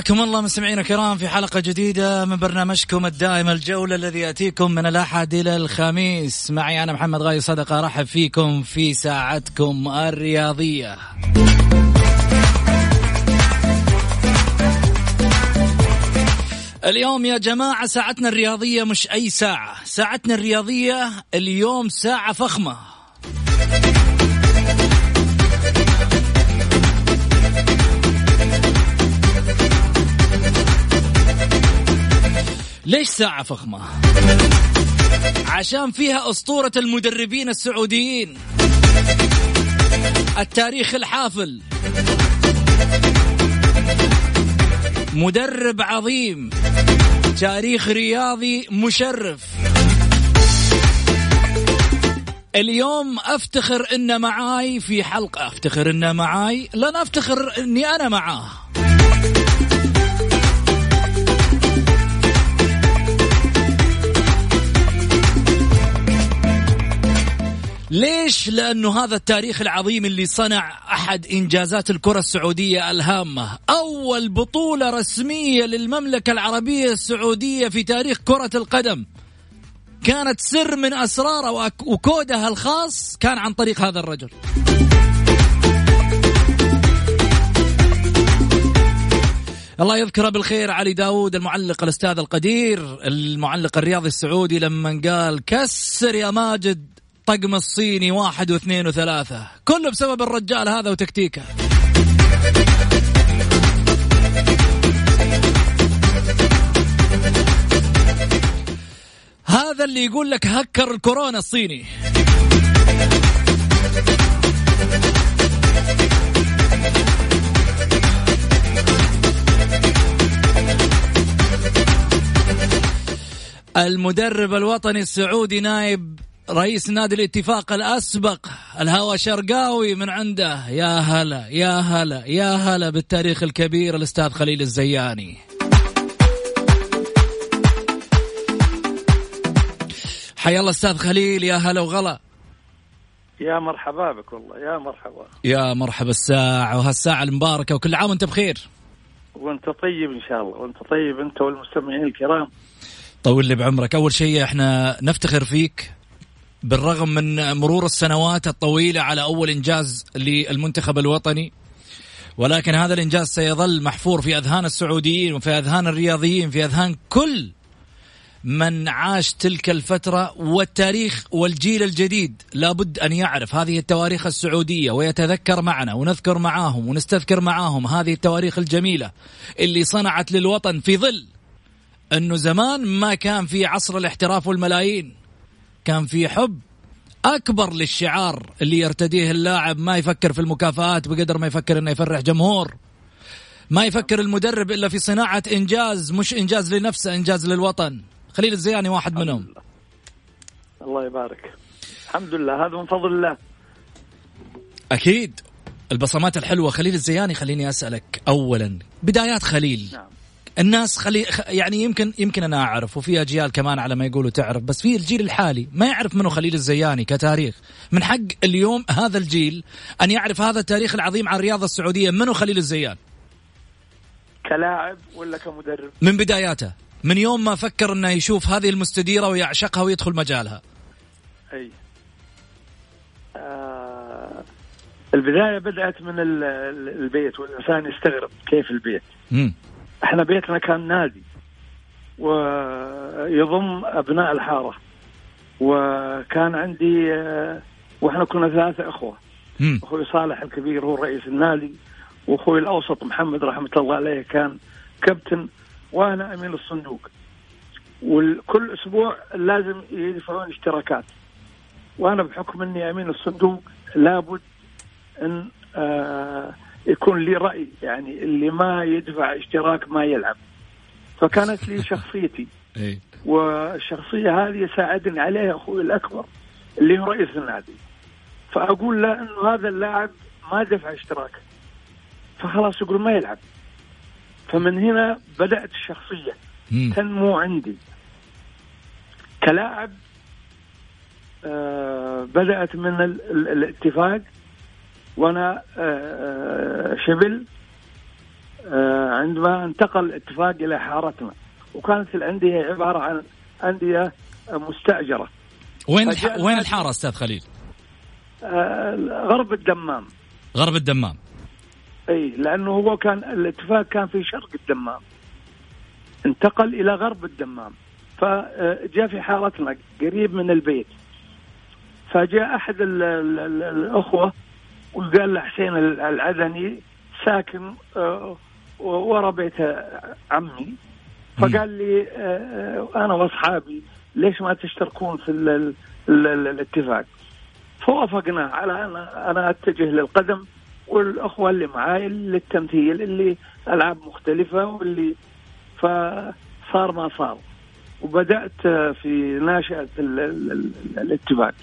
حياكم الله مستمعينا الكرام في حلقة جديدة من برنامجكم الدائم الجولة الذي يأتيكم من الأحد إلى الخميس. معي أنا محمد غاي صدقة أرحب فيكم في ساعتكم الرياضية. اليوم يا جماعة ساعتنا الرياضية مش أي ساعة ساعتنا الرياضية اليوم ساعة فخمة. ليش ساعة فخمة؟ عشان فيها أسطورة المدربين السعوديين. التاريخ الحافل. مدرب عظيم. تاريخ رياضي مشرف. اليوم أفتخر إن معاي في حلقة. أفتخر إن معاي؟ لن أفتخر إني أنا معاه. ليش؟ لأنه هذا التاريخ العظيم اللي صنع أحد إنجازات الكرة السعودية الهامة. أول بطولة رسمية للمملكة العربية السعودية في تاريخ كرة القدم. كانت سر من أسرارها وكودها الخاص كان عن طريق هذا الرجل. الله يذكره بالخير علي داود المعلق الأستاذ القدير المعلق الرياضي السعودي لما قال كسر يا ماجد الطقم الصيني واحد واثنين وثلاثة. كله بسبب الرجال هذا وتكتيكه. هذا اللي يقول لك هكر الكورونا الصيني. المدرب الوطني السعودي نايب رئيس نادي الاتفاق الأسبق الهوى شرقاوي من عنده. يا هلا يا هلا يا هلا بالتاريخ الكبير الأستاذ خليل الزياني. حيا الله أستاذ خليل يا هلا وغلا. يا مرحبا بك والله يا مرحبا. يا مرحبا الساعة وهالساعة المباركة وكل عام وأنت بخير. وأنت طيب إن شاء الله وأنت طيب أنت والمستمعين الكرام. طول لي بعمرك. أول شيء إحنا نفتخر فيك. بالرغم من مرور السنوات الطويلة على أول إنجاز للمنتخب الوطني ولكن هذا الإنجاز سيظل محفور في أذهان السعوديين وفي أذهان الرياضيين في أذهان كل من عاش تلك الفترة والتاريخ والجيل الجديد. لابد أن يعرف هذه التواريخ السعودية ويتذكر معنا ونذكر معاهم ونستذكر معاهم هذه التواريخ الجميلة اللي صنعت للوطن في ظل أنه زمان ما كان في عصر الاحتراف والملايين. كان في حب أكبر للشعار اللي يرتديه اللاعب ما يفكر في المكافآت بقدر ما يفكر إنه يفرح جمهور. ما يفكر المدرب إلا في صناعة إنجاز مش إنجاز لنفسه إنجاز للوطن. خليل الزياني واحد منهم. الله يبارك. الحمد لله هذا من فضل الله. أكيد. البصمات الحلوة خليل الزياني خليني أسألك اولا. بدايات خليل. نعم. الناس خلي يعني يمكن يمكن أنا أعرف وفي أجيال كمان على ما يقولوا تعرف بس في الجيل الحالي ما يعرف منه خليل الزياني كتاريخ. من حق اليوم هذا الجيل أن يعرف هذا التاريخ العظيم عن الرياضه السعودية منه خليل الزيان؟ كلاعب ولا كمدرب؟ من بداياته. من يوم ما فكر إنه يشوف هذه المستديرة ويعشقها ويدخل مجالها. أي. آه البداية بدأت من البيت والإنسان يستغرب كيف البيت. مم. إحنا بيتنا كان نادي ويضم أبناء الحارة وكان عندي آه، وإحنا كنا ثلاثة إخوة. أخوي صالح الكبير هو رئيس النادي وأخوي الأوسط محمد رحمة الله عليه كان كابتن وأنا أمين الصندوق. وكل أسبوع لازم يدفعون اشتراكات. وأنا بحكم إني أمين الصندوق لابد إن آه يكون لي رأي يعني اللي ما يدفع اشتراك ما يلعب. فكانت لي شخصيتي. والشخصية هذه ساعدني عليها أخوي الأكبر اللي هو رئيس النادي. فأقول له انه هذا اللاعب ما دفع اشتراك. فخلاص يقول ما يلعب. فمن هنا بدأت الشخصية تنمو عندي. كلاعب آه بدأت من الاتفاق. وأنا آه، آه، شبل آه، وعندما انتقل الاتفاق إلى حارتنا. وكانت الأندية عبارة عن أندية مستأجرة. وين وين الحارة أستاذ خليل؟ غرب الدمام. غرب الدمام. إي لأنه هو كان الاتفاق كان في شرق الدمام. انتقل إلى غرب الدمام. فجاء في حارتنا قريب من البيت. فجاء أحد الأخوة وقال له حسين العدني ساكن آه، ورا بيت عمي. فقال لي آه، أنا وأصحابي ليش ما تشتركون في ال ال الاتفاق؟ فوافقنا على أنا أنا أتجه للقدم والأخوة اللي معاي للتمثيل اللي ألعاب مختلفة واللي فصار ما صار. وبدأت في ناشئة الاتفاق.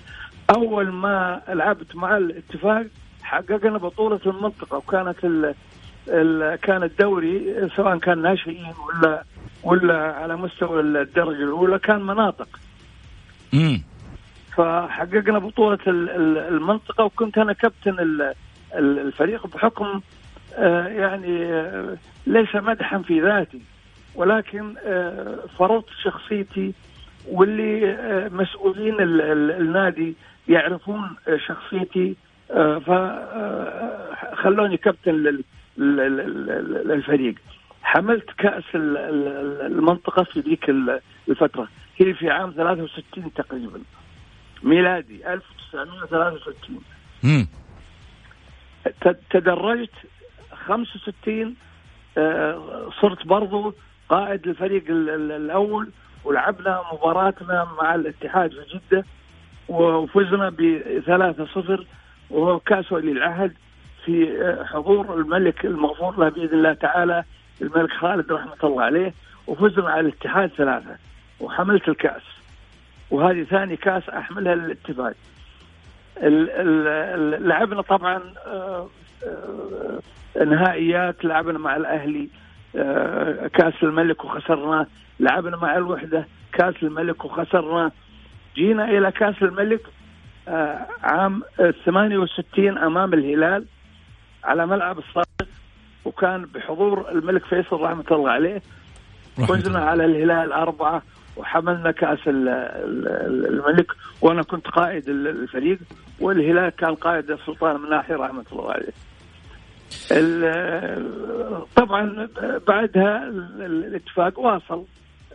أول ما لعبت مع الاتفاق حققنا بطولة المنطقة وكانت ال ال كان الدوري سواء كان ناشئين ولا ولا على مستوى الدرجة الأولى كان مناطق. امم فحققنا بطولة المنطقة وكنت أنا كابتن الفريق بحكم آه، يعني آه، ليس مدحا في ذاتي ولكن آه، فرضت شخصيتي واللي مسؤولين النادي يعرفون شخصيتي فخلوني كابتن للفريق. حملت كأس المنطقة في ذيك الفترة. هي في عام 63 تقريبا. ميلادي 1963 امم تدرجت 65 آه، صرت برضو قائد الفريق الأول ولعبنا مباراتنا مع الاتحاد في جدة وفزنا ب 3-0 وهو كاس ولي العهد في حضور الملك المغفور له بإذن الله تعالى الملك خالد رحمة الله عليه وفزنا على الاتحاد ثلاثة وحملت الكاس. وهذه ثاني كاس أحملها للاتفاق لعبنا طبعا آه، آه، نهائيات لعبنا مع الأهلي آه، كاس الملك وخسرنا لعبنا مع الوحدة كاس الملك وخسرنا جينا إلى كاس الملك عام 68 أمام الهلال على ملعب الصادق وكان بحضور الملك فيصل رحمة الله عليه. فزنا على الهلال أربعة وحملنا كأس الملك. وأنا كنت قائد الفريق والهلال كان قائد السلطان من ناحية رحمة الله عليه. طبعا بعدها الاتفاق واصل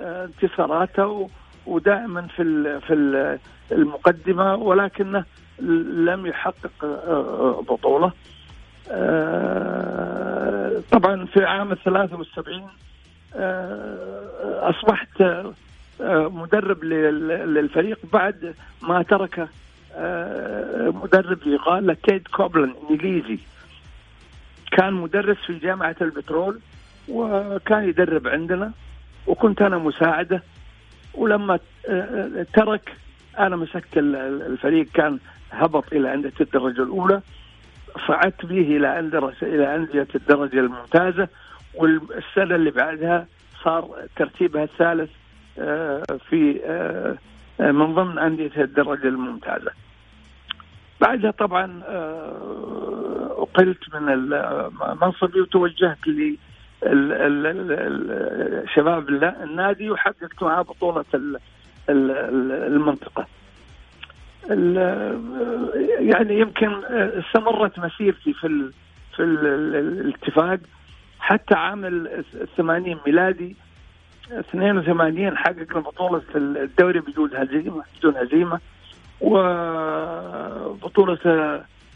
آه، انتصاراته ودائما في في المقدمة ولكنه لم يحقق آه، بطولة. آه، طبعا في عام 73 أصبحت مدرب للفريق بعد ما ترك مدرب يقال تيد كوبلن إنجليزي. كان مدرس في جامعة البترول وكان يدرب عندنا وكنت أنا مساعده. ولما ترك أنا مسكت الفريق كان هبط إلى انديه الدرجة الأولى صعدت به إلى إلى أندية الدرجة الممتازة والسنة اللي بعدها صار ترتيبها الثالث آه، في آه، من ضمن أندية الدرجة الممتازة. بعدها طبعا آه، أقلت من منصبي وتوجهت شباب النادي وحققت معاه بطولة المنطقة. يعني يمكن استمرت مسيرتي في في الاتفاق حتى عام الثمانين ميلادي 82 حققنا بطولة الدوري بدون هزيمة بدون هزيمة وبطولة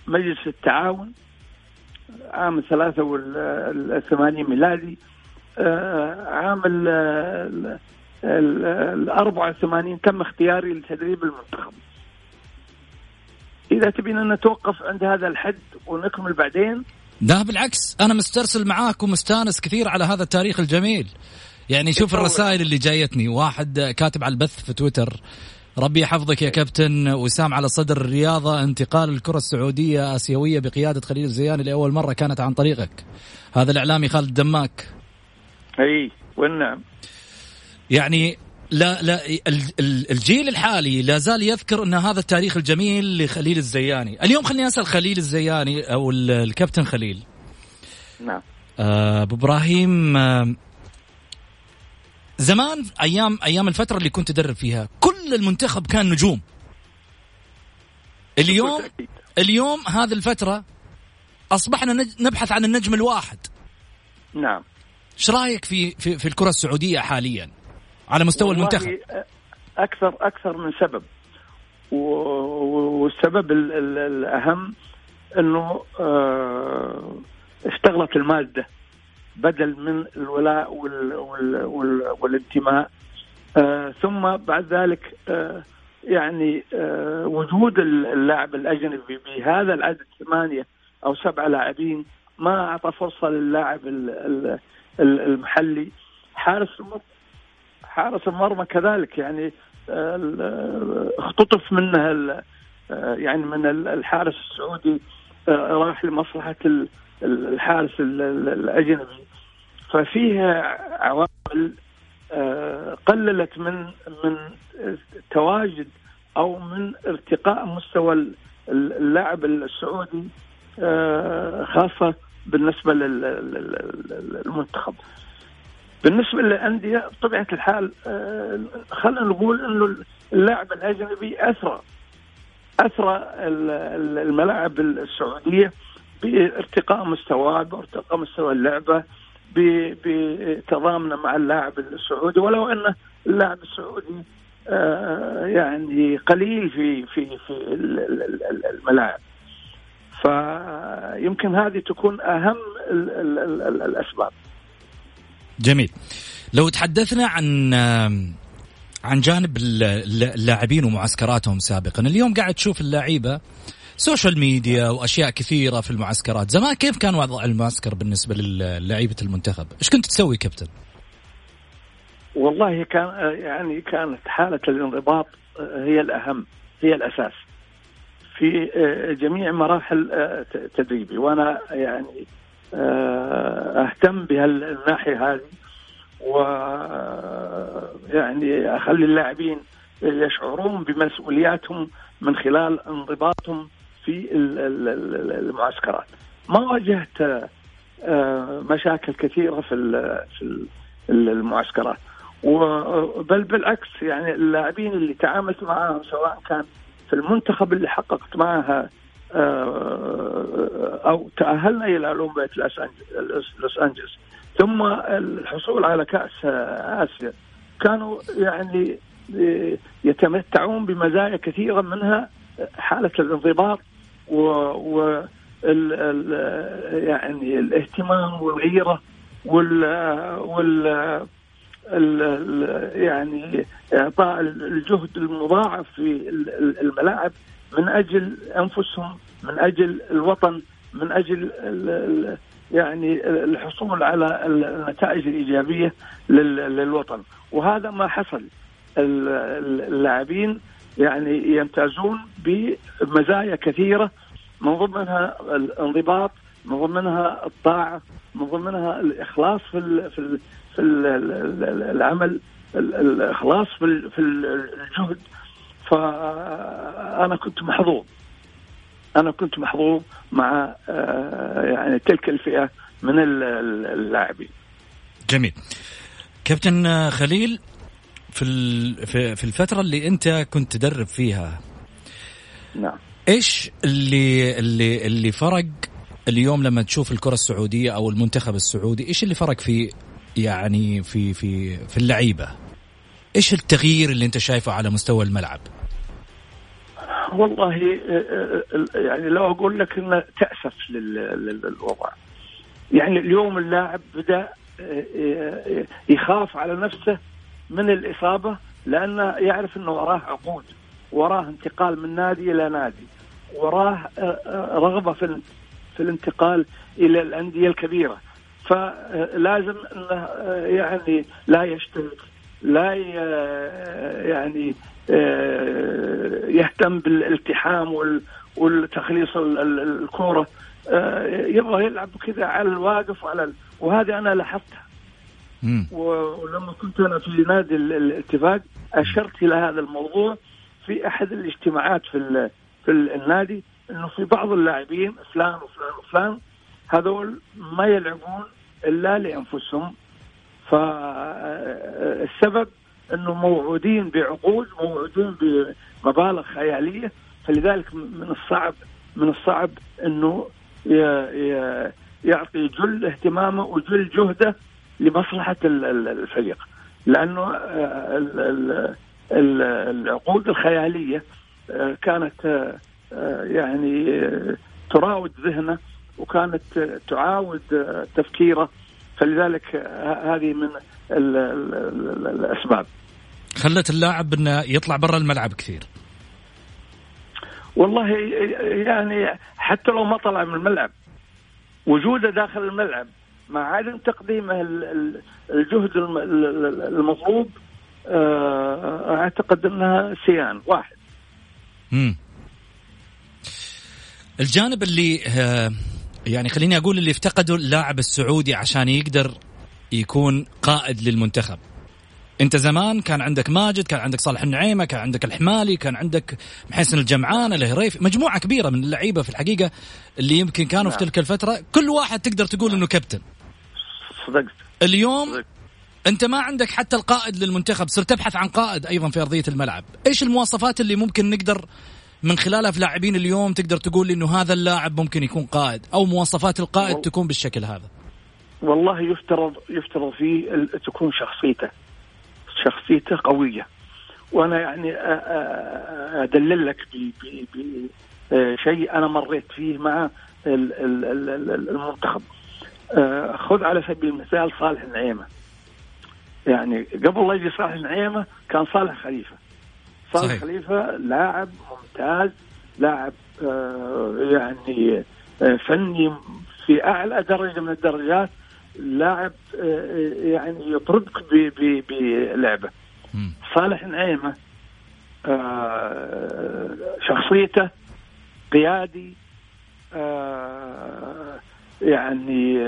مجلس التعاون عام 83 ميلادي عام ال 84 تم اختياري لتدريب المنتخب. إذا تبينا نتوقف عند هذا الحد ونكمل بعدين. لا بالعكس أنا مسترسل معاك ومستانس كثير على هذا التاريخ الجميل. يعني شوف الرسائل اللي جايتني. واحد كاتب على البث في تويتر ربي يحفظك يا كابتن وسام على صدر الرياضة انتقال الكرة السعودية آسيوية بقيادة خليل الزياني لأول مرة كانت عن طريقك هذا الإعلامي خالد دماك أي والنعم يعني لا لا الجيل الحالي لا زال يذكر أن هذا التاريخ الجميل لخليل الزياني، اليوم خليني أسأل خليل الزياني أو الكابتن خليل. نعم. آه، أبو إبراهيم آه، زمان أيام أيام الفترة اللي كنت تدرب فيها كل المنتخب كان نجوم. اليوم اليوم هذه الفترة أصبحنا نبحث عن النجم الواحد. نعم. إيش رأيك في في في الكرة السعودية حاليا؟ على مستوى المنتخب. أكثر أكثر من سبب. والسبب الأهم إنه آه، اشتغلت المادة. بدل من الولاء وال وال وال والانتماء. آه ثم بعد ذلك آه يعني آه وجود اللاعب الأجنبي بهذا العدد ثمانية أو سبعة لاعبين ما أعطى فرصة للاعب المحلي. حارس حارس المرمى كذلك يعني آه، اختطف منها آه، يعني من الحارس السعودي آه، راح لمصلحة الحارس الأجنبي. ففيها عوامل قللت من من تواجد أو من ارتقاء مستوى اللاعب السعودي خاصة بالنسبة للمنتخب. بالنسبة للأندية بطبيعة الحال آه، خلينا نقول إنه اللاعب الأجنبي اثرى أثرى الملاعب السعودية بارتقاء مستواه بارتقاء مستوى اللعبة بتضامنه مع اللاعب السعودي. ولو أن اللاعب السعودي آه، يعني قليل في في في الملاعب. فيمكن هذه تكون أهم الأسباب. جميل. لو تحدثنا عن عن جانب اللاعبين ومعسكراتهم سابقا اليوم قاعد تشوف اللعيبة social media وأشياء كثيرة في المعسكرات. زمان كيف كان وضع المعسكر بالنسبة للعيبة المنتخب؟ إيش كنت تسوي كابتن؟ والله كان يعني كانت حالة الانضباط هي الأهم هي الأساس في جميع مراحل تدريبي. وأنا يعني آه، أهتم بهالناحية هذه و يعني أخلي اللاعبين يشعرون بمسؤولياتهم من خلال انضباطهم في المعسكرات. ما واجهت آه، مشاكل كثيرة في المعسكرات. بل بالعكس يعني اللاعبين اللي تعاملت معهم سواء كان في المنتخب اللي حققت معها آه، أو تأهلنا إلى اولمبياد لوس أنجلس. ثم الحصول على كأس آسيا. كانوا يعني يتمتعون بمزايا كثيرة منها حالة الانضباط و, و ال ال يعني الاهتمام والغيرة وال وال ال يعني إعطاء الجهد المضاعف في الملاعب من أجل أنفسهم من أجل الوطن من أجل يعني الحصول على النتائج الإيجابية للوطن. وهذا ما حصل. اللاعبين يعني يمتازون بمزايا كثيرة من ضمنها الانضباط من ضمنها الطاعة من ضمنها الإخلاص في ال في ال في العمل الإخلاص في الجهد. فأنا كنت محظوظ. أنا كنت محظوظ مع آه، يعني تلك الفئة من اللاعبين. جميل. كابتن خليل في في الفترة اللي أنت كنت تدرب فيها. نعم. إيش اللي اللي اللي فرق اليوم لما تشوف الكرة السعودية أو المنتخب السعودي؟ إيش اللي فرق في يعني في في في اللعيبة؟ إيش التغيير اللي أنت شايفه على مستوى الملعب؟ والله آه، آه، يعني لو أقول لك إنه تأسف للوضع. يعني اليوم اللاعب بدأ آه، يخاف على نفسه من الإصابة؟ لأنه يعرف إنه وراه عقود وراه انتقال من نادي إلى نادي وراه رغبة في في الانتقال إلى الأندية الكبيرة. فلازم إنه يعني لا يشترك لا يعني آه، يهتم بالالتحام والتخليص الكورة. آه، يبغى يلعب كذا على الواقف وعلى وهذه أنا لاحظتها. ولما كنت أنا في نادي الاتفاق أشرت إلى هذا الموضوع في أحد الاجتماعات في في النادي إنه في بعض اللاعبين فلان وفلان وفلان هذول ما يلعبون إلا لأنفسهم. فالسبب إنه موعودين بعقود موعودين بمبالغ خيالية. فلذلك من الصعب من الصعب إنه يعطي جل اهتمامه وجل جهده لمصلحة الفريق. لأنه آه، العقود الخيالية آه، كانت آه، يعني تراود ذهنه وكانت تعاود تفكيره. فلذلك هذه من الأسباب. خلت اللاعب إنه يطلع برا الملعب كثير. والله يعني حتى لو ما طلع من الملعب وجوده داخل الملعب مع عدم تقديمه الجهد المطلوب آه، أعتقد أنها سيان واحد. امم الجانب اللي آه، يعني خليني أقول اللي افتقده اللاعب السعودي عشان يقدر يكون قائد للمنتخب أنت زمان كان عندك ماجد كان عندك صالح النعيمة كان عندك الحمالي كان عندك محسن الجمعان الهريف مجموعة كبيرة من اللعيبة في الحقيقة اللي يمكن كانوا نعم. في تلك الفترة كل واحد تقدر تقول إنه كابتن صدقت. اليوم صدقت. انت ما عندك حتى القائد للمنتخب صرت تبحث عن قائد أيضا في أرضية الملعب. إيش المواصفات اللي ممكن نقدر من خلالها في لاعبين اليوم تقدر تقول إنه هذا اللاعب ممكن يكون قائد؟ أو مواصفات القائد تكون بالشكل هذا؟ والله يفترض يفترض فيه تكون شخصيته. شخصيته قوية. وأنا يعني أدلل لك بشيء أنا مريت فيه مع المنتخب. خذ على سبيل المثال صالح النعيمة. يعني قبل لا يجي صالح النعيمة كان صالح خليفة. صالح صحيح. خليفة لاعب ممتاز لاعب يعني فني في أعلى درجة من الدرجات لاعب آه، يعني يطردك بلعبه. صالح نعيمه آه، شخصيته قيادي آه، يعني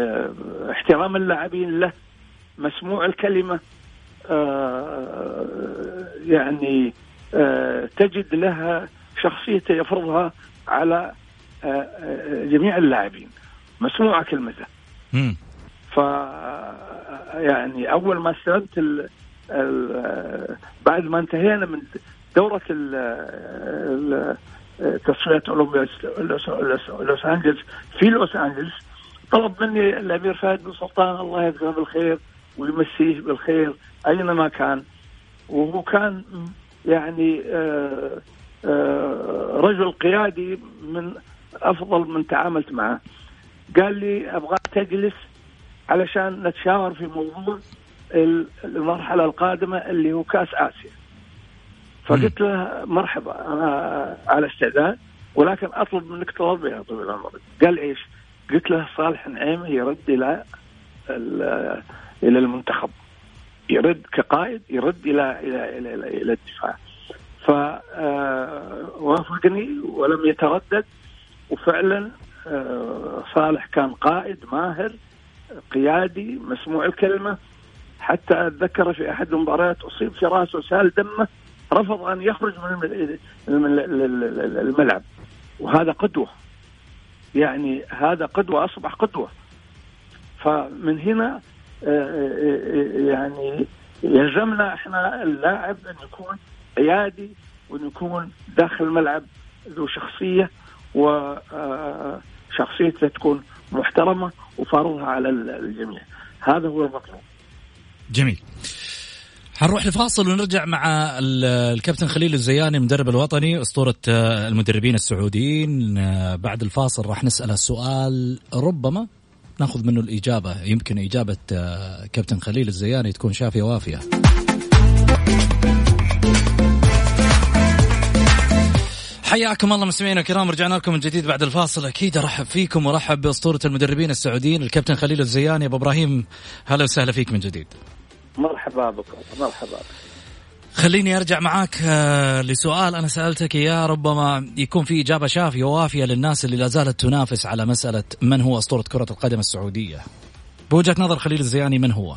احترام اللاعبين له مسموع الكلمة يعني تجد لها شخصيته يفرضها على جميع اللاعبين. مسموعه كلمته. ف يعني أول ما استلمت ال ال بعد ما انتهينا من دورة تصفيات اولمبياد لوس انجلس في لوس انجلس طلب مني الأمير فهد بن سلطان الله يذكره بالخير ويمسيه بالخير أينما كان. وهو كان يعني آه، آه، رجل قيادي من أفضل من تعاملت معه. قال لي ابغاك تجلس علشان نتشاور في موضوع المرحلة القادمة اللي هو كأس آسيا. فقلت له مرحبا أنا على استعداد ولكن أطلب منك طلب يا طويل العمر. قال إيش؟ قلت له صالح نعيمه يرد إلى إلى المنتخب. يرد كقائد يرد إلى إلى إلى, إلى, إلى الدفاع. فوافقني آه، ولم يتردد. وفعلا آه، صالح كان قائد ماهر قيادي مسموع الكلمة. حتى أتذكر في أحد المباريات أصيب في رأسه سال دمه رفض أن يخرج من الملعب. وهذا قدوة. يعني هذا قدوة أصبح قدوة. فمن هنا آه، آه، آه، يعني يلزمنا إحنا اللاعب أن يكون قيادي وأن يكون داخل الملعب ذو شخصية وشخصيته تكون محترمة وفرضها على الجميع. هذا هو المطلوب. جميل. حنروح لفاصل ونرجع مع الكابتن خليل الزياني مدرب الوطني أسطورة آه، المدربين السعوديين. بعد الفاصل راح نساله السؤال ربما ناخذ منه الإجابة يمكن إجابة آه، كابتن خليل الزياني تكون شافية وافية. حياكم الله مستمعينا الكرام رجعنا لكم من جديد بعد الفاصل. أكيد أرحب فيكم وأرحب بأسطورة المدربين السعوديين الكابتن خليل الزياني. أبو إبراهيم هلا وسهلا فيك من جديد. مرحبا بك مرحبا خليني أرجع معاك آه، لسؤال أنا سألتك اياه ربما يكون في إجابة شافية ووافية للناس اللي لا زالت تنافس على مسألة من هو أسطورة كرة القدم السعودية. بوجهة نظر خليل الزياني من هو؟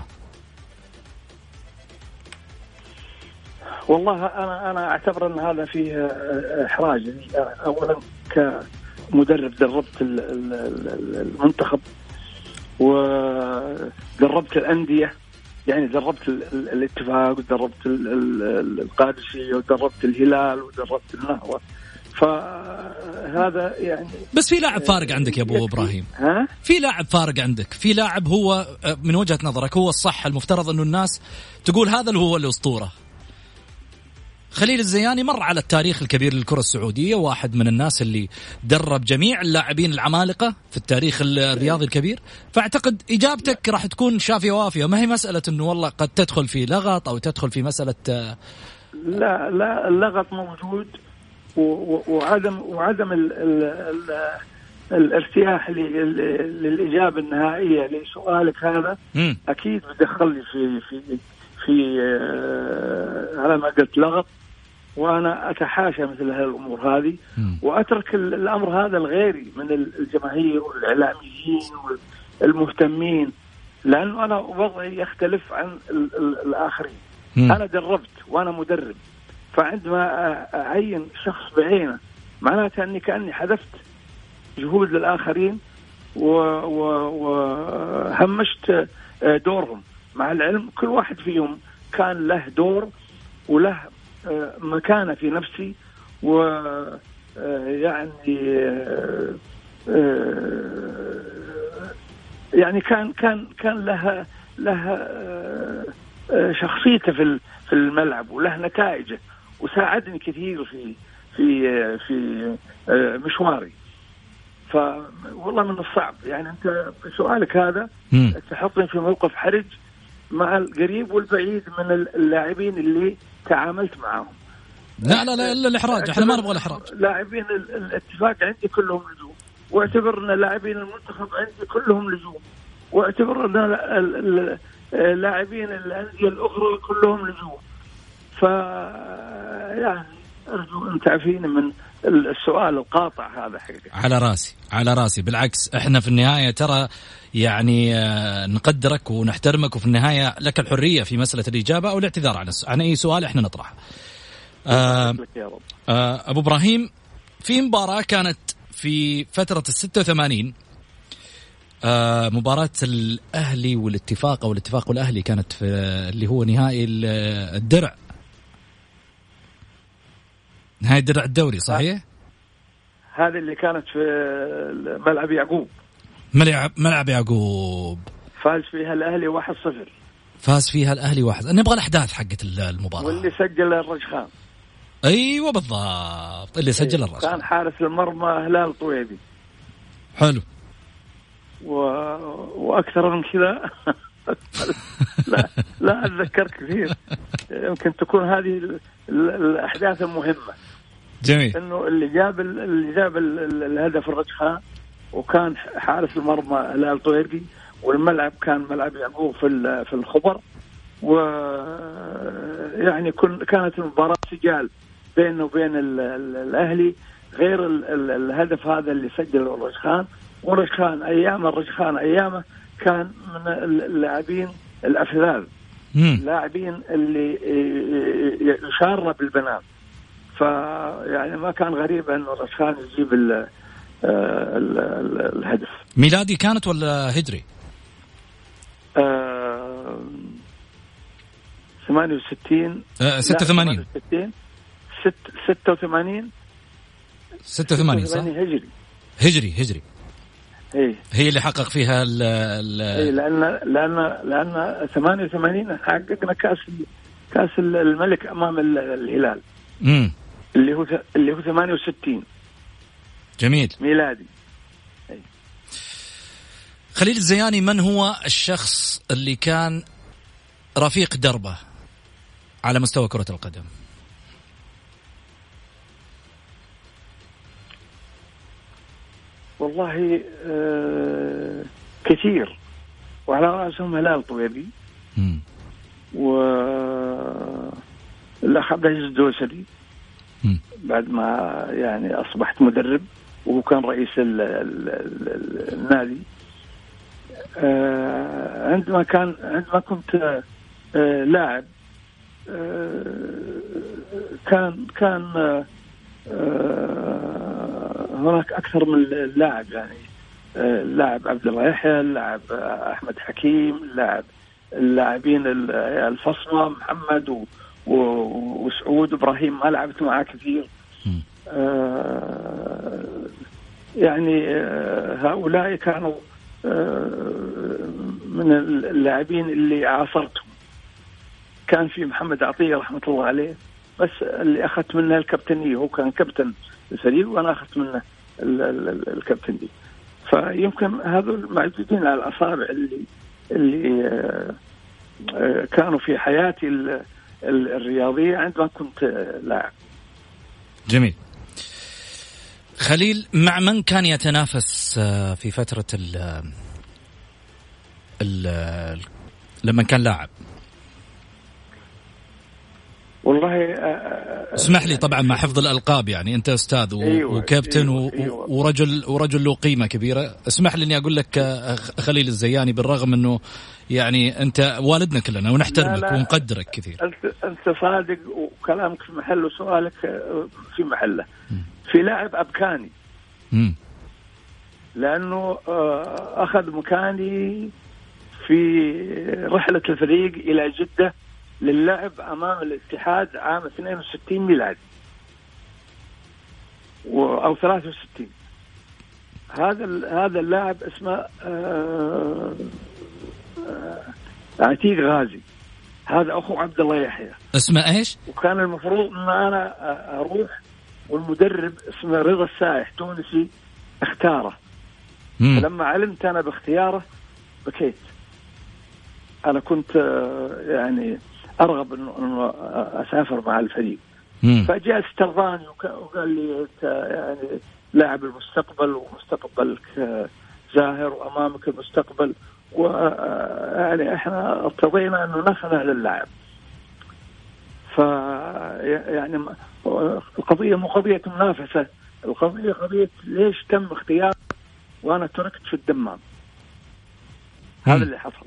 والله أنا أنا أعتبر أن هذا فيه آه، إحراج يعني اولا كمدرب دربت المنتخب ودربت الأندية يعني دربت الاتفاق ودربت القادسية ودربت الهلال ودربت النهضة. فهذا يعني بس في لاعب فارق عندك يا أبو إبراهيم. ها؟ في لاعب فارق عندك. في لاعب هو من وجهة نظرك هو الصح المفترض أنه الناس تقول هذا اللي هو الأسطورة. خليل الزياني مر على التاريخ الكبير للكرة السعودية واحد من الناس اللي درب جميع اللاعبين العمالقة في التاريخ الرياضي الكبير. فأعتقد إجابتك راح تكون شافية وافية. ما هي مسألة أنه والله قد تدخل في لغط أو تدخل في مسألة لا لا اللغط موجود وعدم وعدم ال ال ال الارتياح للإجابة النهائية لسؤالك هذا. أكيد بدخلني في في في آه، على ما قلت لغط. وأنا أتحاشى مثل هالامور هذه وأترك الأمر هذا لغيري من الجماهير والإعلاميين والمهتمين لأنه أنا وضعي يختلف عن الآخرين. أنا دربت وأنا مدرب فعندما أعين شخص بعينه معناته أني كأني حذفت جهود للآخرين وهمشت دورهم. مع العلم كل واحد فيهم كان له دور وله مكانة في نفسي و يعني يعني كان كان كان لها لها شخصيته في في الملعب وله نتائجه وساعدني كثير في في في آه، مشواري. ف والله من الصعب. يعني أنت سؤالك هذا تحطني في موقف حرج مع القريب والبعيد من اللاعبين اللي تعاملت معهم. لا لا لا إلا الإحراج. إحنا ما نبغى الإحراج. لاعبين الاتفاق عندي كلهم لزوم. واعتبر ان لاعبين المنتخب عندي كلهم لزوم. واعتبر ان لاعبين الأندية الأخرى كلهم لزوم. ف يعني أرجو أن تعفيني من السؤال القاطع هذا حقيقة. على راسي على راسي بالعكس إحنا في النهاية ترى يعني آه، نقدرك ونحترمك وفي النهاية لك الحرية في مسألة الإجابة أو الاعتذار عن عن أي سؤال إحنا نطرحه. آه آه أبو إبراهيم في مباراة كانت في فترة ال 86 آه مباراة الأهلي والاتفاق أو الاتفاق والأهلي كانت في اللي هو نهائي الدرع نهاية درع الدوري صحيح؟ هذه اللي كانت في ملعب يعقوب. ملعب ملعب يعقوب. فاز فيها الأهلي 1-0 فاز فيها الأهلي واحد. نبغى الأحداث حقت المباراة. واللي سجل الرجخان. أيوه بالضبط. اللي سجل الرجخان. كان حارس المرمى هلال طويبي. حلو. و... وأكثر من كذا. لا لا أتذكر كثير. يمكن تكون هذه الأحداث المهمة. جميل. إنه اللي جاب اللي جاب الهدف الرجحان وكان حارس المرمى هلال طويرقي والملعب كان ملعب يعقوب في في الخبر. و يعني كانت المباراة سجال بينه وبين الأهلي غير الهدف هذا اللي سجله الرجخان ورجخان أيام الرجخان أيامه كان من اللاعبين الأفذاذ. لاعبين اللي يشار بالبنان فيعني ما كان غريب إنه رشخان يجيب ال ال ال الهدف. ميلادي كانت ولا هجري؟ آه 68 آه 86 86 86 86 صح؟ هجري. هجري هجري. إيه؟ هي اللي حقق فيها ال إيه لأن لأن لأن 88 حققنا كأس كأس الملك أمام الهلال امم اللي هو اللي هو 68 جميل ميلادي أي. خليل الزياني من هو الشخص اللي كان رفيق دربه على مستوى كرة القدم؟ والله آه كثير. وعلى رأسهم هلال طويبي و الأخ عبد العزيز الدوسري. بعد ما يعني أصبحت مدرب وهو كان رئيس ال ال ال النادي. آه عندما كان عندما كنت آه لاعب آه كان كان آه هناك أكثر من لاعب يعني اللاعب عبد الله يحيى اللاعب أحمد حكيم اللاعب اللاعبين الفصمة محمد و وسعود إبراهيم ما لعبت معاه كثير. آه يعني آه هؤلاء كانوا آه من اللاعبين اللي عاصرتهم. كان في محمد عطية رحمة الله عليه بس اللي أخذت منه الكابتنيه هو كان كابتن الفريق وأنا أخذت منه الكابتنيه فيمكن هذول معدودين على الأصابع اللي اللي آه، آه، كانوا في حياتي الرياضية عندما كنت لاعب. جميل. خليل مع من كان يتنافس آه، في فترة ال لما كان لاعب؟ والله اسمح لي طبعا مع حفظ الألقاب يعني أنت أستاذ و... أيوة وكابتن أيوة أيوة. ورجل ورجل له قيمة كبيرة. اسمح لي إني أقول لك خليل الزياني بالرغم إنه يعني أنت والدنا كلنا ونحترمك لا لا ونقدرك كثير. أنت أنت صادق وكلامك في محله وسؤالك في محله. في لاعب أبكاني. م. لأنه أخذ مكاني في رحلة الفريق إلى جدة للعب أمام الاتحاد عام 62 ميلادي أو 63 هذا هذا اللاعب اسمه آه، آه، عتيق غازي. هذا أخو عبد الله يحيى. اسمه إيش؟ وكان المفروض إن أنا أروح والمدرب اسمه رضا السائح تونسي اختاره. مم. فلما علمت أنا باختياره بكيت. أنا كنت آه، يعني أرغب انه أسافر مع الفريق. فجاء استرضاني وقال لي أنت يعني لاعب المستقبل ومستقبلك زاهر وأمامك المستقبل. ويعني إحنا ارتضينا انه نخنع للاعب ف يعني القضية مو قضية منافسة. القضية قضية ليش تم اختيار وأنا تركت في الدمام. هذا اللي حصل.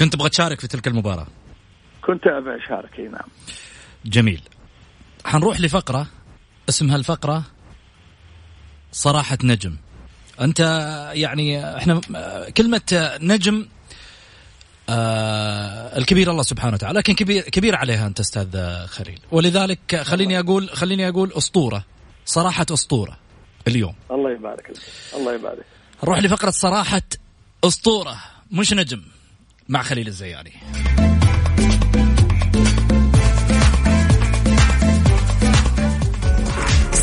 كنت تبغى تشارك في تلك المباراة؟ كنت ابى أشارك نعم. جميل. حنروح لفقرة اسمها الفقرة صراحة نجم. أنت يعني إحنا كلمة نجم آه الكبير الله سبحانه وتعالى لكن كبير كبير عليها أنت أستاذ خليل. ولذلك خليني أقول خليني أقول أسطورة صراحة أسطورة اليوم. الله يبارك لك الله يبارك نروح لفقرة صراحة أسطورة مش نجم مع خليل الزياني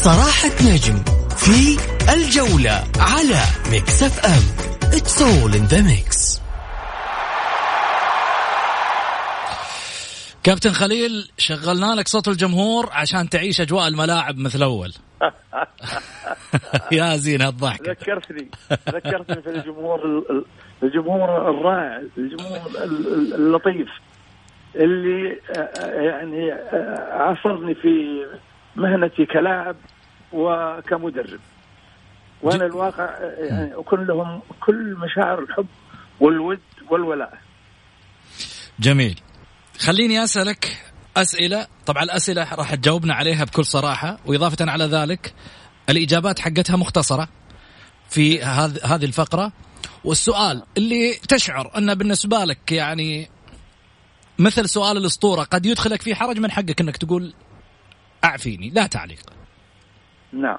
صراحة نجم في الجولة على Mix FM It's all in the mix. كابتن خليل شغلنا لك صوت الجمهور عشان تعيش أجواء الملاعب مثل اول يا زين هالضحك ذكرتني ذكرتني في الجمهور الجمهور الرائع الجمهور اللطيف اللي يعني عصرني في مهنتي كلاعب وكمدرب. وأنا الواقع يعني أكون لهم كل مشاعر الحب والود والولاء. جميل. خليني أسألك أسئلة. طبعا الأسئلة راح تجاوبنا عليها بكل صراحة. وإضافة على ذلك الإجابات حقتها مختصرة في هذه الفقرة. والسؤال اللي تشعر انه بالنسبة لك يعني مثل سؤال الأسطورة قد يدخلك في حرج من حقك إنك تقول أعفيني. لا تعليق. نعم.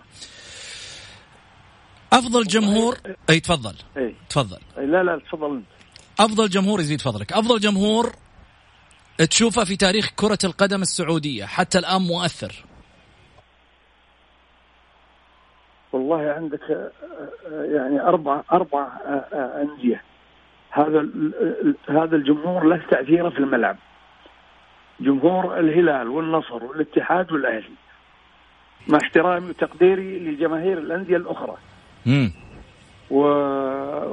أفضل جمهور أي تفضل. اي تفضل. لا لا تفضل أفضل جمهور يزيد فضلك. أفضل جمهور تشوفه في تاريخ كرة القدم السعودية حتى الآن مؤثر. والله عندك آه، آه، يعني أربع أربع آه، أندية. هذا هذا الجمهور له تأثيره في الملعب. جمهور الهلال والنصر والاتحاد والأهلي مع احترامي وتقديري لجماهير الأندية الأخرى. امم و...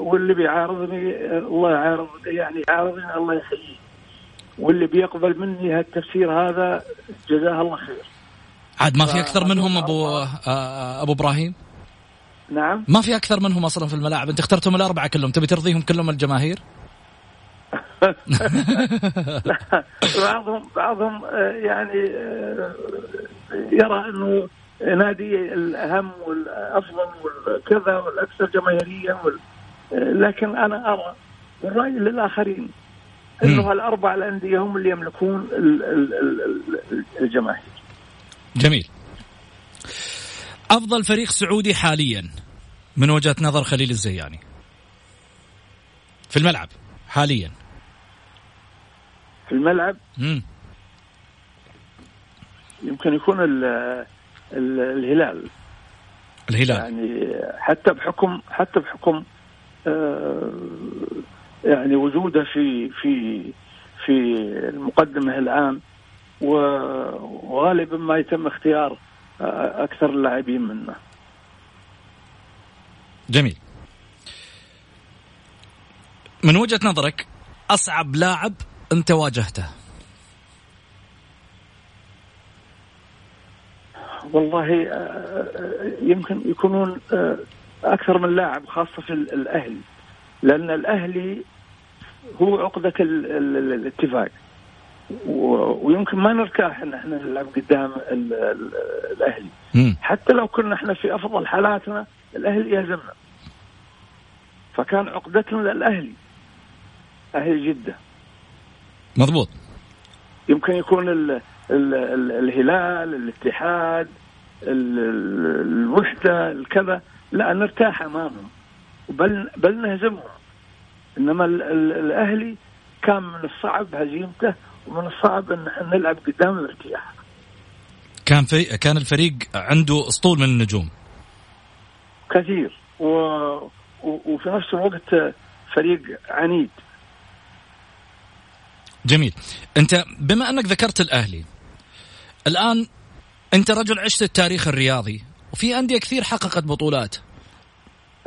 واللي بيعارضني الله يعارض يعني يعارضني الله يحييه. واللي بيقبل مني هالتفسير هذا جزاه الله خير. عاد ما في أكثر منهم ابو آه، أبو إبراهيم؟ نعم ما في أكثر منهم أصلا في الملاعب أنت اخترتهم الأربعة كلهم تبي ترضيهم كلهم الجماهير؟ بعضهم بعضهم آه، يعني آه، يرى إنه نادي الأهم والأفضل والكذا والأكثر جماهيريه وال... لكن أنا أرى والراي للآخرين إنه هالأربع الأندية هم اللي يملكون الجماهير. جميل. أفضل فريق سعودي حاليا من وجهة نظر خليل الزياني. في الملعب حاليا. في الملعب؟ مم. يمكن يكون ال ال الهلال الهلال يعني حتى بحكم حتى بحكم آه يعني وجوده في في في المقدمة الآن وغالبا ما يتم اختيار آه، أكثر اللاعبين منه. جميل. من وجهة نظرك أصعب لاعب أنت واجهته؟ والله آه، يمكن يكونون آه، أكثر من لاعب خاصة في الأهلي. لأن الأهلي هو عقدة الاتفاق. ويمكن ما نرتاح إن إحنا نلعب قدام الأهلي. حتى لو كنا إحنا في أفضل حالاتنا الأهلي يهزمنا. فكان عقدتنا للأهلي أهلي جدة. مضبوط. يمكن يكون ال ال ال الهلال الاتحاد الوحده الكذا. لا نرتاح أمامهم. بل بل نهزمهم. إنما الأهلي كان من الصعب هزيمته ومن الصعب إن نلعب قدامه بارتياح كان في كان الفريق عنده أسطول من النجوم. كثير. و... و... وفي نفس الوقت فريق عنيد. جميل. أنت بما أنك ذكرت الأهلي الآن أنت رجل عشت التاريخ الرياضي وفي أندية كثير حققت بطولات.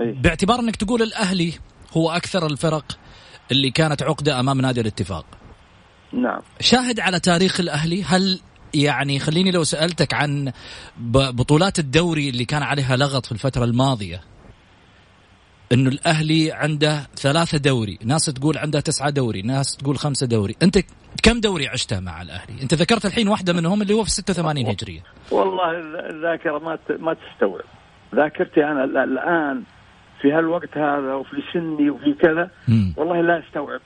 أي. باعتبار أنك تقول الأهلي هو أكثر الفرق اللي كانت عقدة أمام نادي الاتفاق. نعم. شاهد على تاريخ الأهلي هل يعني خليني لو سألتك عن بطولات الدوري اللي كان عليها لغط في الفترة الماضية؟ إنه الأهلي عنده ثلاثة دوري، ناس تقول عنده تسعة دوري، ناس تقول خمسة دوري، أنت كم دوري عشتها مع الأهلي؟ أنت ذكرت الحين واحدة منهم اللي هو في 86 هجرية. والله الذاكرة ما ما تستوعب. ذاكرتي أنا الآن في هالوقت هذا وفي سني وفي كذا والله لا استوعب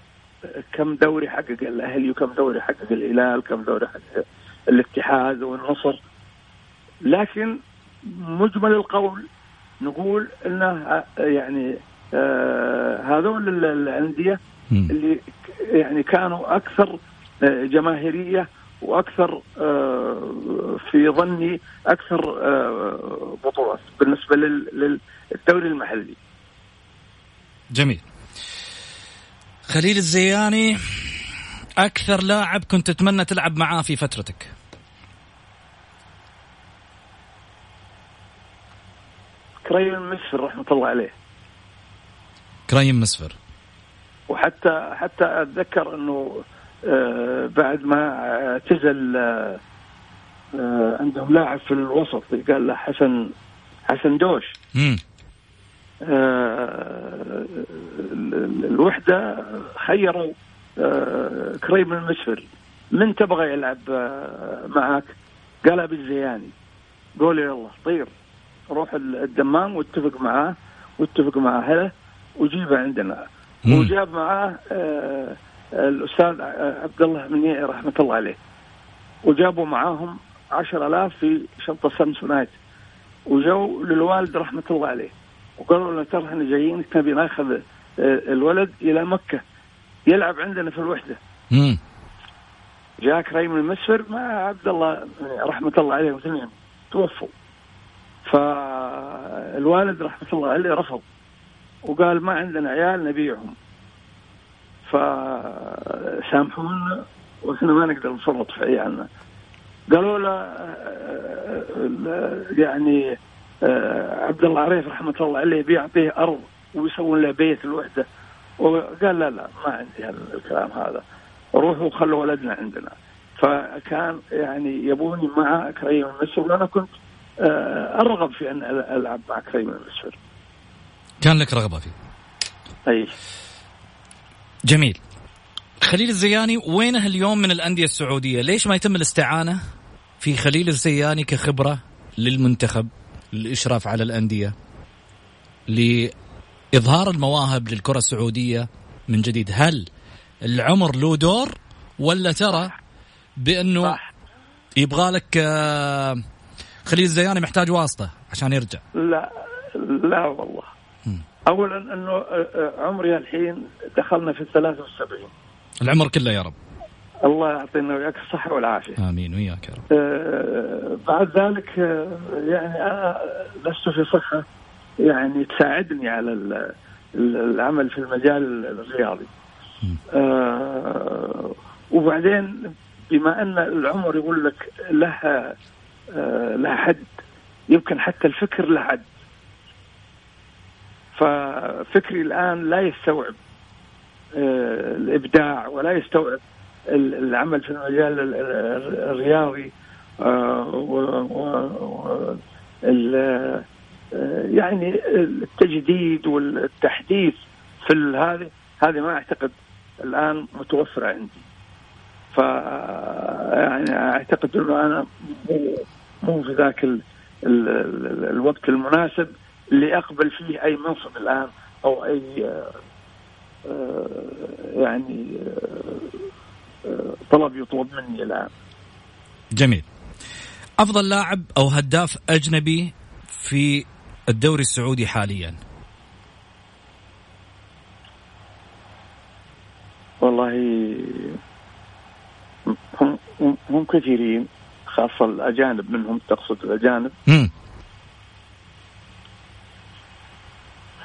كم دوري حقق الأهلي وكم دوري حقق الهلال كم دوري حقق الاتحاد والنصر لكن مجمل القول نقول انه يعني آه هذول الأندية اللي يعني كانوا أكثر آه، جماهيرية وأكثر آه في ظني أكثر بطولات بالنسبة للدوري المحلي. جميل. خليل الزياني أكثر لاعب كنت تتمنى تلعب معاه في فترتك. كريم مسفر رحمة الله عليه. كريم مسفر وحتى حتى أتذكر إنه آه بعد ما اعتزل آه آه عندهم لاعب في الوسط قال له حسن حسن دوش. آه الوحدة خيروا كريم المسفر. من تبغى يلعب معك؟ قال أبي الزياني. قول يلا طير. روح الدمام واتفق معاه واتفق مع اهله وجيبه عندنا. مم. وجاب معاه آه الأستاذ عبد الله منيعي رحمة الله عليه. وجابوا معاهم عشر آلاف في شنطة سامسونايت وجو للوالد رحمة الله عليه. وقالوا له ترى إحنا جايين نبي ناخذ آه، الولد إلى مكة. يلعب عندنا في الوحدة. مم. جاء كريم المسفر مع عبد الله رحمة الله عليه اثنين توفوا. فالوالد رحمة الله عليه رفض وقال ما عندنا عيال نبيعهم. فسامحونا وإحنا ما نقدر نفرط في عيالنا. قالوا له يعني عبد الله عريف رحمة الله عليه بيعطيه أرض ويسوون له بيت الوحدة. وقال لا لا ما عندي هذا الكلام هذا. روحوا خلوا ولدنا عندنا. فكان يعني يبوني مع كريم المسر وأنا كنت ارغب في أن ألعب مع كريم المسفر كان لك رغبة فيه. أي. جميل. خليل الزياني وينه اليوم من الأندية السعودية؟ ليش ما يتم الاستعانة في خليل الزياني كخبرة للمنتخب للإشراف على الأندية لإظهار المواهب للكرة السعودية من جديد؟ هل العمر له دور ولا ترى بأنه يبغى لك آه، خليل الزياني محتاج واسطة عشان يرجع. لا لا والله. اولا إنه آه، آه، عمري الحين دخلنا في ال 73 العمر كله يا رب. الله يعطينا وياك الصحة والعافية. آمين وياك يا رب. آه بعد ذلك آه يعني أنا لست في صحة يعني تساعدني على العمل في المجال الرياضي. آه وبعدين بما أن العمر يقول لك لها لها حد. يمكن حتى الفكر له حد. ففكري الآن لا يستوعب آه الإبداع ولا يستوعب العمل في المجال الرياضي آه، يعني التجديد والتحديث في هذه هذه ما أعتقد الآن متوفرة عندي. ف يعني أعتقد إنه أنا مو في ذاك ال ال ال الوقت المناسب اللي اقبل فيه أي منصب الآن أو أي آه، يعني طلب يطلب مني الآن. جميل. أفضل لاعب أو هداف أجنبي في الدوري السعودي حاليا؟ والله هم هم كثيرين. خاصة الأجانب منهم تقصد الأجانب. امم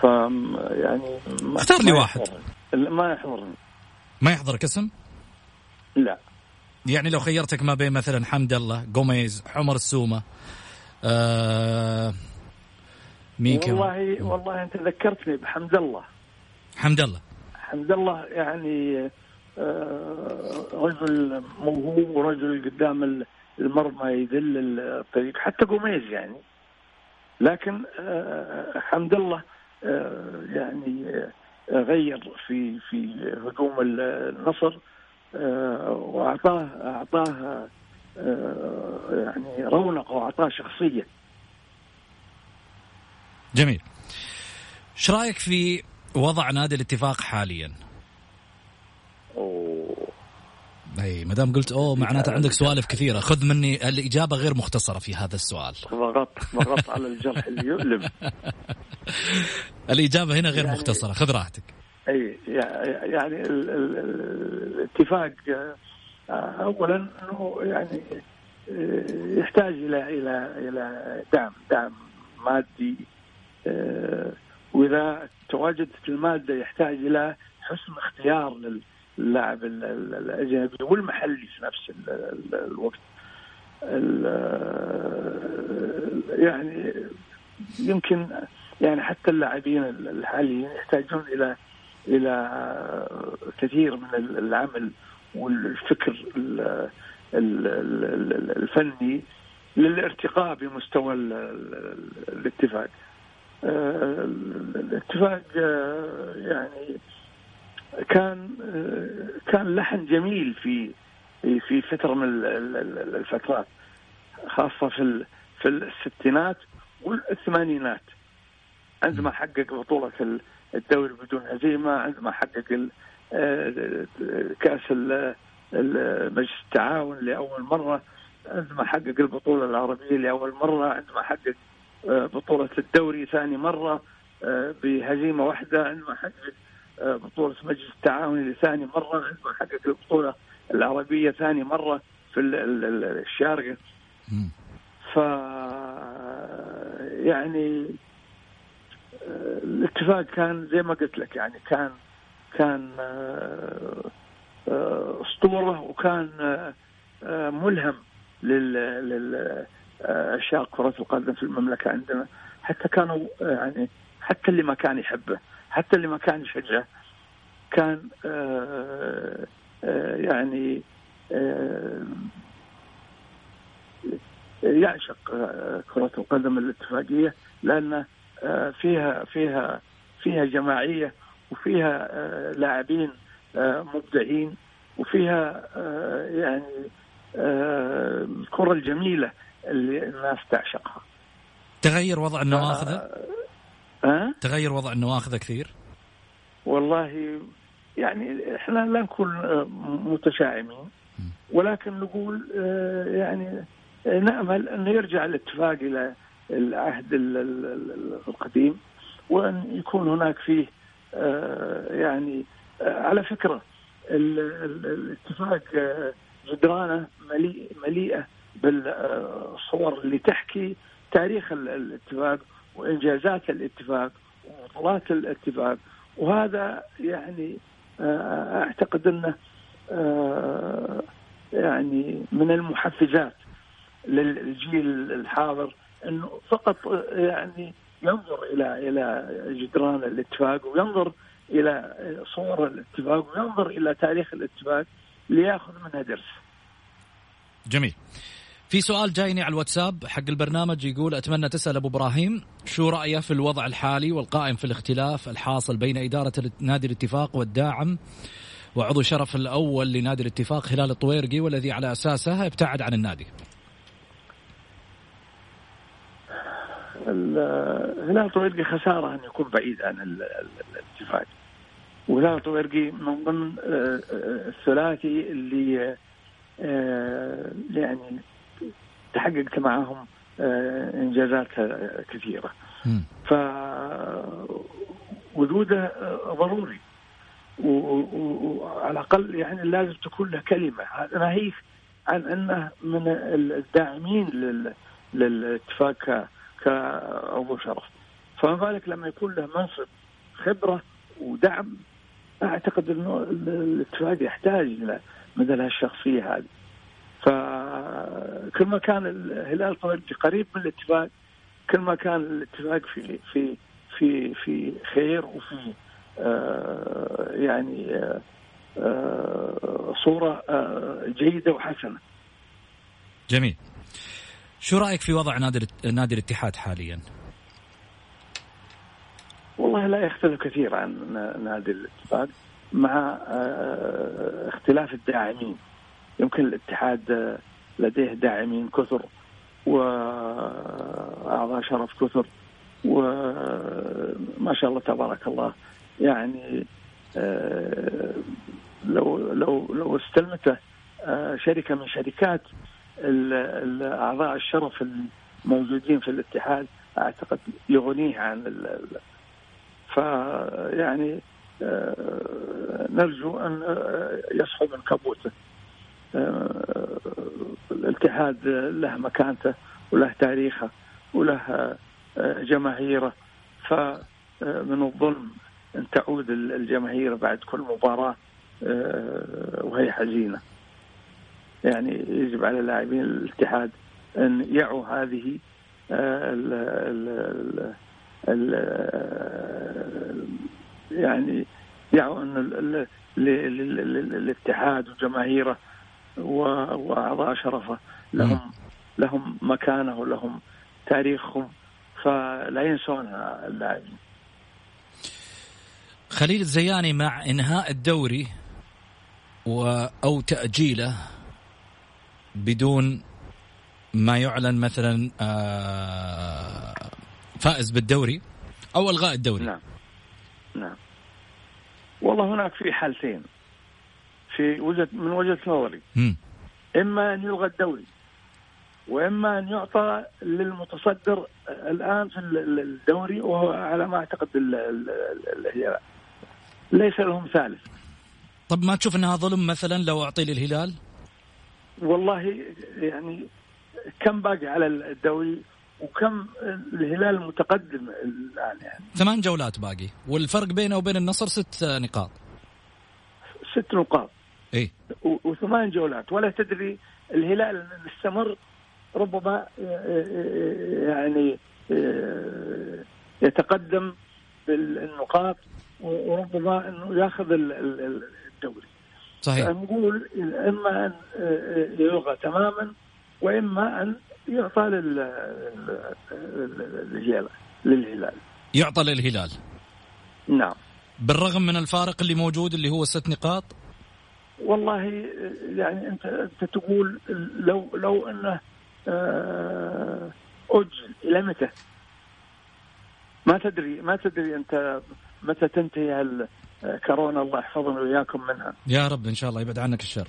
ف يعني اختار لي واحد. ما يحضرني. ما يحضرك اسم؟ لا. يعني لو خيرتك ما بين مثلا حمد الله جوميز عمر السومة آه مين والله والله أنت ذكرتني بحمد الله. حمد الله. حمد الله يعني آه رجل موهوب ورجل قدام المرمى يذل الطريق حتى جوميز يعني. لكن آه حمد الله آه يعني غير في في هجوم النصر آه، وأعطاه أعطاه آه، يعني رونق وأعطاه شخصية. جميل. إيش رايك في وضع نادي الاتفاق حاليا؟ اوه أي ما دام قلت أوه معناته عندك سوالف كثيرة. خذ مني الإجابة غير مختصرة في هذا السؤال. ضغطت ضغطت على الجرح اللي يؤلم. الإجابة هنا غير يعني مختصرة. خذ راحتك. اي يعني الاتفاق آه، اولا إنه يعني يحتاج إلى إلى إلى دعم دعم مادي. وإذا تواجدت المادة يحتاج إلى حسن اختيار للاعب الأجنبي والمحلي في نفس الوقت. يعني يمكن يعني حتى اللاعبين الحاليين يحتاجون إلى إلى كثير من العمل والفكر الفني للارتقاء بمستوى الاتفاق. الاتفاق يعني كان كان لحن جميل في في فترة من الفترات خاصة في في الستينات والثمانينات. عندما حقق بطولة الدوري بدون هزيمة عندما حقق آه، كأس مجلس التعاون لأول مرة عندما حقق البطولة العربية لأول مرة عندما حقق آه، بطولة الدوري ثاني مرة آه، بهزيمة واحدة عندما حقق بطولة مجلس التعاون لثاني عندما حقق البطولة العربية ثاني مرة في الشارقة. ف يعني الاتفاق كان زي ما قلت لك يعني كان كان آه، آه، أسطورة وكان آه، ملهم للعشاق كرة القدم في المملكة عندنا حتى كانوا يعني حتى اللي ما كان يحبه. حتى اللي ما كان يشجعه كان يعني يعشق كرة القدم الاتفاقية لأنه آه، فيها فيها فيها جماعية وفيها آه، لاعبين آه، مبدعين وفيها يعني الكرة الجميلة اللي الناس تعشقها. تغير وضع النواخذ أه؟ تغير وضع النواخذ كثير؟ والله يعني إحنا لا نكون متشائمين. ولكن نقول آه، يعني نأمل انه يرجع الاتفاق إلى العهد القديم وأن يكون هناك فيه آه، يعني آه، على فكرة الاتفاق جدرانة مليئة بالصور اللي تحكي تاريخ الاتفاق. وإنجازات الاتفاق وبطولات الاتفاق وهذا يعني أعتقد أنه يعني من المحفزات للجيل الحاضر أنه فقط يعني ينظر إلى إلى جدران الاتفاق وينظر إلى صور الاتفاق وينظر إلى تاريخ الاتفاق ليأخذ منها درس. جميل. في سؤال جايني على الواتساب حق البرنامج يقول أتمنى تسأل أبو إبراهيم شو رأيه في الوضع الحالي والقائم في الاختلاف الحاصل بين إدارة نادي الاتفاق والداعم وعضو شرف الأول لنادي الاتفاق هلال الطويرقي والذي على أساسه ابتعد عن النادي. هلال طويرقي خسارة أن يكون بعيد عن الاتفاق. وهلال طويرقي من ضمن آه، آه، الثلاثي اللي آه، يعني تحققت معهم إنجازات كثيرة. ف وجوده ضروري. وعلى الأقل يعني لازم تكون له كلمة. ناهيك عن أنه من الداعمين للاتفاق كعضو شرف. فما بالك لما يكون له منصب خبرة ودعم؟ أعتقد إنه الاتفاق يحتاج إلى مثل هالشخصيه هذه. فكل ما كان الهلال قريب من الاتفاق كل ما كان الاتفاق في في في في خير وفي آه، يعني آه، آه، صورة جيدة وحسنة. جميل. شو رأيك في وضع نادي نادي الاتحاد حاليا؟ والله لا يختلف كثير عن نادي الاتحاد مع اختلاف الداعمين. يمكن الاتحاد لديه داعمين كثر وأعضاء شرف كثر وما شاء الله تبارك الله. يعني آه، لو لو لو استلمته آه، شركة من شركات أعضاء الشرف الموجودين في الاتحاد أعتقد يغنيه عن فيعني آه، نرجو أن يصحو من كبوته. الاتحاد له مكانته وله تاريخه وله جماهيره. فمن الظلم أن تعود الجماهير بعد كل مباراة آه، وهي حزينة. يعني يجب على لاعبين الاتحاد أن يعوا هذه آه، يعني يعوا أن الاتحاد وجماهيره وأعضاء شرفه. لهم لهم مكانه ولهم تاريخهم. فلا ينسونها اللاعبين خليل الزياني مع إنهاء الدوري و أو تأجيله بدون ما يعلن مثلا آه، فائز بالدوري أو إلغاء الدوري. نعم. نعم. والله هناك في حالتين. في وجهه من وجهة نظري. إما أن يلغى الدوري وإما أن يعطى للمتصدر الآن في الدوري وهو على ما أعتقد الهلال ليس لهم ثالث. طب ما تشوف إنها ظلم مثلا لو أعطي للهلال؟ والله يعني كم باقي على الدوري وكم الهلال المتقدم الآن يعني. ثمان جولات باقي والفرق بينه وبين النصر ست نقاط. ست نقاط. اي وثمان جولات. ولا تدري الهلال استمر ربما يعني يتقدم بالنقاط وربما أنه ياخذ الدوري. صحيح. نقول إما أن يلغى تماما وإما أن يعطى للهلال. يعطى للهلال. نعم. بالرغم من الفارق اللي موجود اللي هو ست نقاط والله يعني أنت أنت تقول لو لو انه أجل إلى متى؟ ما تدري ما تدري أنت متى تنتهي كورونا الله يحفظنا وإياكم منها. يا رب إن شاء الله يبعد عنك الشر.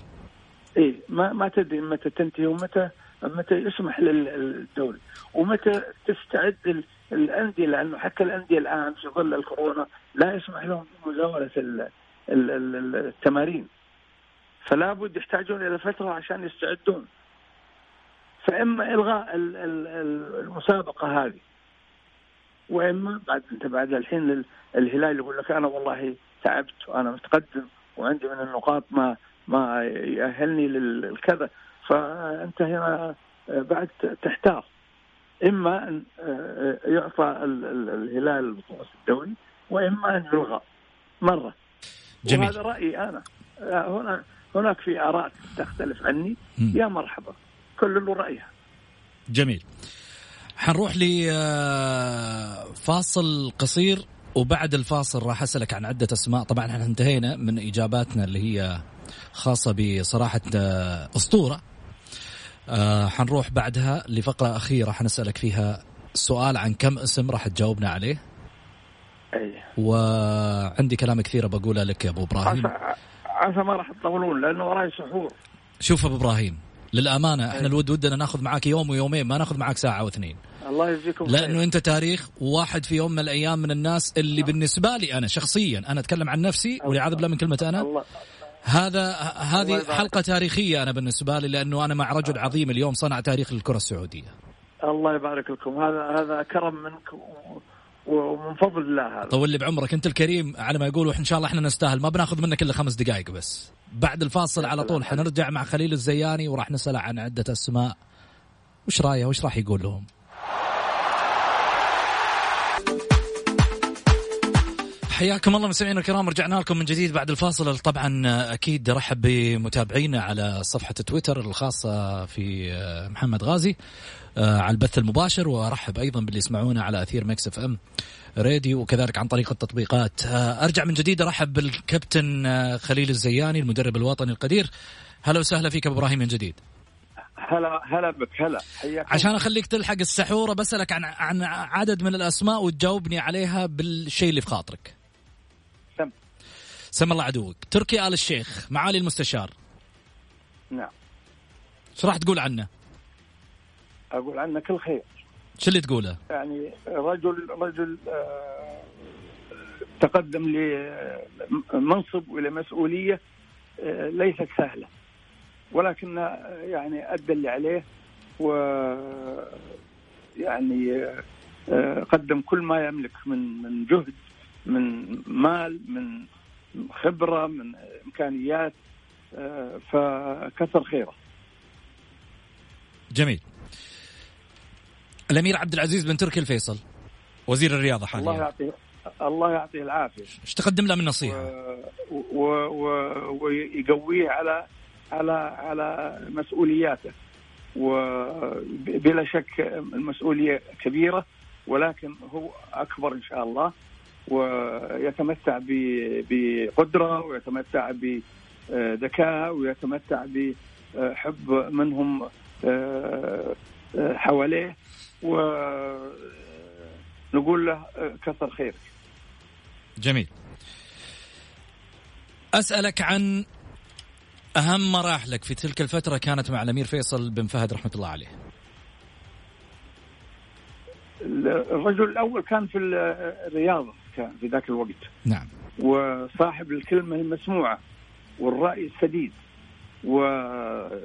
اي ما ما تدري متى تنتهي ومتى متى يسمح للدولة ومتى تستعد الأندية لأنه حتى الأندية الآن في ظل الكورونا لا يسمح لهم بمزاولة التمارين فلا بد يحتاجون إلى فترة عشان يستعدون. فإما إلغاء المسابقة هذه وإما بعد أنت بعد الحين الهلال يقول لك أنا والله تعبت وأنا متقدم وعندي من النقاط ما ما يأهلني للكذا فأنت هنا بعد تحتار. إما أن يعطى الهلال البطوله الدولي وإما أن يلغى مرة. جميل. وهذا رأيي أنا. هنا هناك في آراء تختلف عني. م. يا مرحبا. كل له رأيها. جميل. حنروح لفاصل قصير وبعد الفاصل راح أسألك عن عدة أسماء. طبعا إحنا انتهينا من إجاباتنا اللي هي خاصة بصراحة أسطورة. آه حنروح بعدها لفقرة أخيرة حنسالك فيها سؤال عن كم اسم راح تجاوبنا عليه. أي. وعندي كلام كثير بقوله لك يا أبو إبراهيم. عسى ما راح تطولون لأنه وراي سحور. شوف أبو إبراهيم للأمانة إحنا الود ودنا ناخذ معاك يوم ويومين ما ناخذ معاك ساعة واثنين الله يجزيكم لأنه أنت تاريخ وواحد في يوم من الأيام من الناس اللي بالنسبة لي أنا شخصيا أنا أتكلم عن نفسي والعياذ بالله من كلمة أنا. الله. هذا هذه حلقة تاريخية أنا بالنسبة لي لأنه أنا مع رجل عظيم اليوم صنع تاريخ للكره السعودية. الله يبارك لكم. هذا هذا كرم منك ومن فضل الله هذا. طول لي بعمرك. انت الكريم على ما يقولوا إن شاء الله إحنا نستاهل. ما بناخذ منك إلا خمس دقائق بس. بعد الفاصل على طول حنرجع مع خليل الزياني وراح نسأل عن عدة أسماء. وش رايه وش راح يقول لهم؟ حياكم الله مستمعينا الكرام رجعنا لكم من جديد بعد الفاصل. طبعا أكيد رحب بمتابعينا على صفحة تويتر الخاصة في محمد غازي على البث المباشر. وارحب أيضا باللي يسمعونا على أثير Mix FM radio وكذلك عن طريق التطبيقات. أرجع من جديد. ارحب بالكابتن خليل الزياني المدرب الوطني القدير. هلا وسهلا فيك أبو إبراهيم من جديد. هلا هلا بك هلا. عشان أخليك تلحق السحورة بسألك عن عن عدد من الأسماء وتجاوبني عليها بالشيء اللي في خاطرك. سم الله عدوك. تركي آل الشيخ معالي المستشار. نعم. شو راح تقول عنه؟ أقول عنه كل خير. شو اللي تقوله؟ يعني رجل رجل آه تقدم لمنصب وإلى مسؤولية آه ليست سهلة. ولكن يعني أدى اللي عليه و يعني آه قدم كل ما يملك من من جهد من مال من خبرة من إمكانيات آه فكثر خيره. جميل. الأمير عبد العزيز بن تركي الفيصل وزير الرياضة حاليا الله يعطيه الله يعطيه العافية إيش تقدم له من نصيحة؟ ويقويه على على على مسؤولياته وبلا شك المسؤولية كبيرة ولكن هو أكبر إن شاء الله ويتمتع بقدرة ويتمتع بذكاء ويتمتع بحب منهم حواليه. ونقول له كثر خيرك. جميل. أسألك عن أهم مراحلك في تلك الفترة كانت مع الأمير فيصل بن فهد رحمة الله عليه. الرجل الأول كان في الرياضة كان في ذاك الوقت. نعم. وصاحب الكلمة المسموعة والرأي السديد. ويعني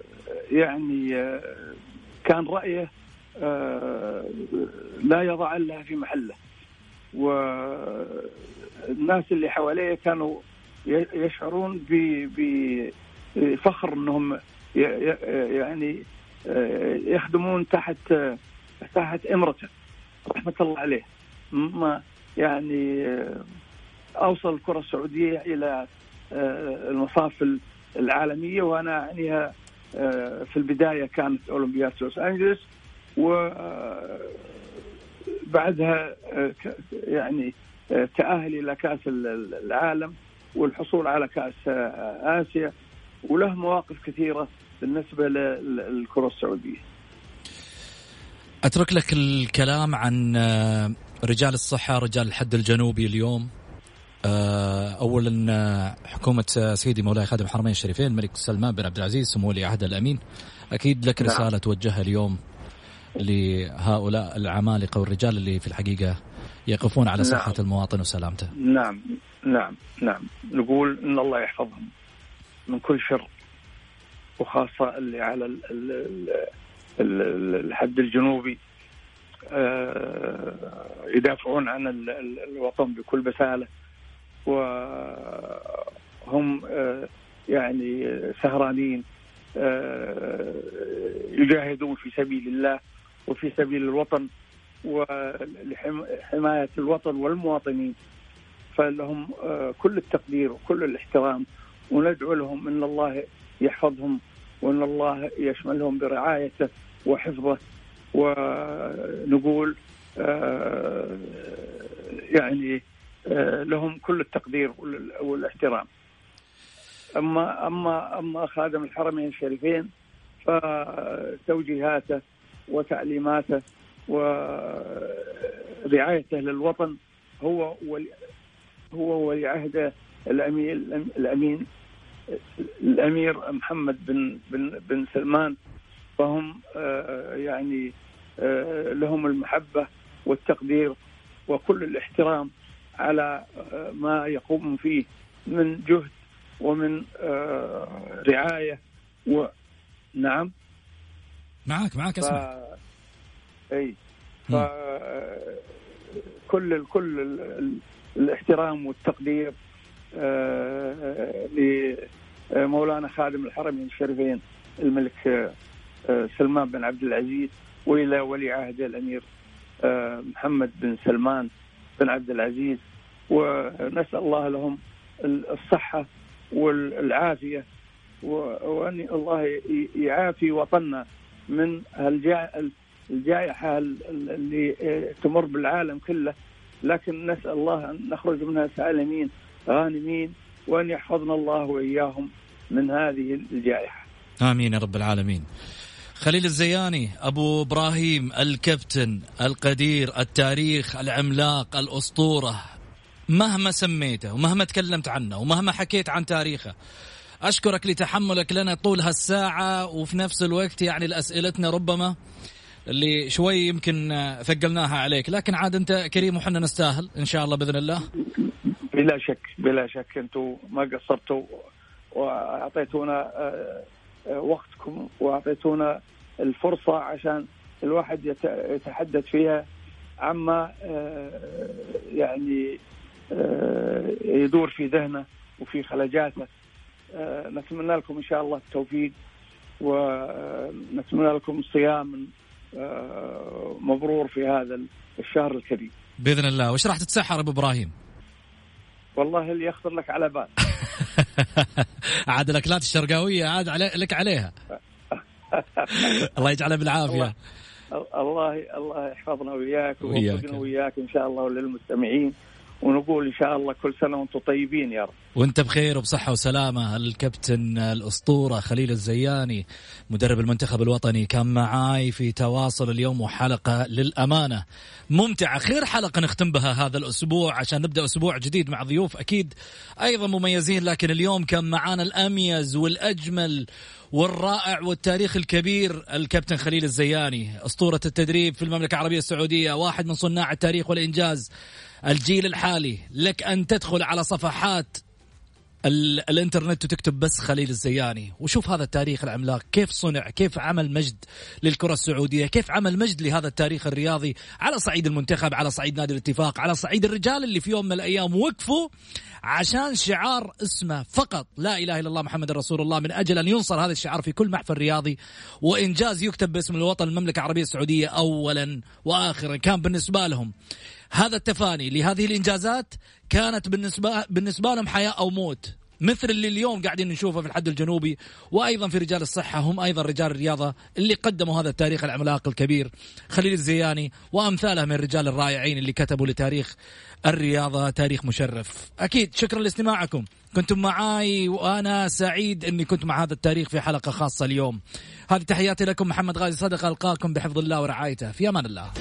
كان رأيه لا يضع إلا في محله. والناس اللي حواليه كانوا يشعرون بفخر إنهم يعني يخدمون تحت تحت إمرته. رحمة الله عليه. ما يعني أوصل الكرة السعودية إلى المصاف العالمية. وأنا اعنيها في البداية كانت أولمبياد لوس أنجلوس. وبعدها يعني تأهل إلى كأس العالم والحصول على كأس آسيا. وله مواقف كثيرة بالنسبة للكرة السعودية. أترك لك الكلام عن آه، رجال الصحة رجال الحد الجنوبي اليوم آه، اولا حكومة سيدي مولاي خادم الحرمين الشريفين الملك سلمان بن عبد العزيز سمو ولي عهد الأمين أكيد لك نعم. رسالة توجهها اليوم لهؤلاء العمالقه والرجال اللي في الحقيقة يقفون على صحة نعم. المواطن وسلامته. نعم نعم نعم نقول إن الله يحفظهم من كل شر وخاصة اللي على ال ال ال الحد الجنوبي آه، يدافعون عن الوطن بكل بساله. وهم آه، يعني سهرانين آه، يجاهدون في سبيل الله وفي سبيل الوطن ولحماية الوطن والمواطنين. فلهم آه، كل التقدير وكل الاحترام وندعو لهم إن الله يحفظهم وإن الله يشملهم برعايته وحفظه. ونقول آه، يعني لهم كل التقدير والاحترام. أما أما أما خادم الحرمين الشريفين فتوجيهاته وتعليماته ورعايته للوطن هو ولي هو ولي عهده الامين الأمين الأمير محمد بن بن بن سلمان. فهم آه، يعني آه، لهم المحبة والتقدير وكل الاحترام على آه، ما يقوم فيه من جهد ومن رعاية و. نعم؟ معك معك اسمع. ف... إي. ف كل كل الاحترام والتقدير آه، لمولانا خادم الحرمين الشريفين الملك آه، سلمان بن عبد العزيز وإلى ولي عهده الأمير آه، محمد بن سلمان بن عبد العزيز ونسأل الله لهم الصحة والعافية وأن الله يعافي وطننا من الجائحة اللي تمر بالعالم كله لكن نسأل الله أن نخرج منها سالمين غانمين وأن يحفظنا الله وإياهم من هذه الجائحة. آمين يا رب العالمين. خليل الزياني أبو إبراهيم الكابتن القدير التاريخ العملاق الأسطورة. مهما سميته ومهما تكلمت عنه ومهما حكيت عن تاريخه أشكرك لتحملك لنا طول هالساعة وفي نفس الوقت يعني اسئلتنا ربما اللي شوي يمكن ثقلناها عليك. لكن عاد أنت كريم وحنا نستاهل إن شاء الله بإذن الله. بلا شك بلا شك. أنتم ما قصرتوا وأعطيتونا آه، آه، وقتكم واعطيتونا الفرصة عشان الواحد يتحدث فيها. عما آه، يعني يدور في ذهنه وفي خلجاته. نتمنى لكم إن شاء الله التوفيق ونتمنى لكم صيام آه، مبرور في هذا الشهر الكريم. بإذن الله. وش راح تتسحر أبو إبراهيم؟ والله اللي يخطر لك على بال. عاد الأكلات الشرقاوية عاد علي لك عليها. الله يجعلها بالعافية. الله الله يحفظنا وياك ويوفقنا وياك إن شاء الله وللمستمعين ونقول إن شاء الله كل سنة وأنتم طيبين يا رب. وأنت بخير وبصحة وسلامة. الكابتن الأسطورة خليل الزياني مدرب المنتخب الوطني كان معاي في تواصل اليوم وحلقة للأمانة ممتعة. خير حلقة نختم بها هذا الأسبوع عشان نبدأ أسبوع جديد مع ضيوف أكيد أيضا مميزين لكن اليوم كان معانا الأميز والأجمل والرائع والتاريخ الكبير الكابتن خليل الزياني أسطورة التدريب في المملكة العربية السعودية واحد من صناع التاريخ والإنجاز. الجيل الحالي لك أن تدخل على صفحات الإنترنت وتكتب بس خليل الزياني. وشوف هذا التاريخ العملاق كيف صنع كيف عمل مجد للكرة السعودية كيف عمل مجد لهذا التاريخ الرياضي على صعيد المنتخب على صعيد نادي الاتفاق على صعيد الرجال اللي في يوم من الأيام وقفوا عشان شعار اسمه فقط. لا إله إلا الله محمد رسول الله. من أجل أن ينصر هذا الشعار في كل محفل رياضي وإنجاز يكتب باسم الوطن المملكة العربية السعودية أولا وآخرا. كان بالنسبة لهم هذا التفاني لهذه الإنجازات كانت بالنسبة بالنسبة لهم حياة أو موت. مثل اللي اليوم قاعدين نشوفه في الحد الجنوبي وأيضا في رجال الصحة هم أيضا رجال الرياضة اللي قدموا هذا التاريخ العملاق الكبير خليل الزياني وأمثاله من الرجال الرائعين اللي كتبوا لتاريخ الرياضة تاريخ مشرف. أكيد شكرا لاستماعكم. كنتم معاي وأنا سعيد أني كنت مع هذا التاريخ في حلقة خاصة اليوم. هذه تحياتي لكم محمد غازي صدقه ألقاكم بحفظ الله ورعايته. في أمان الله.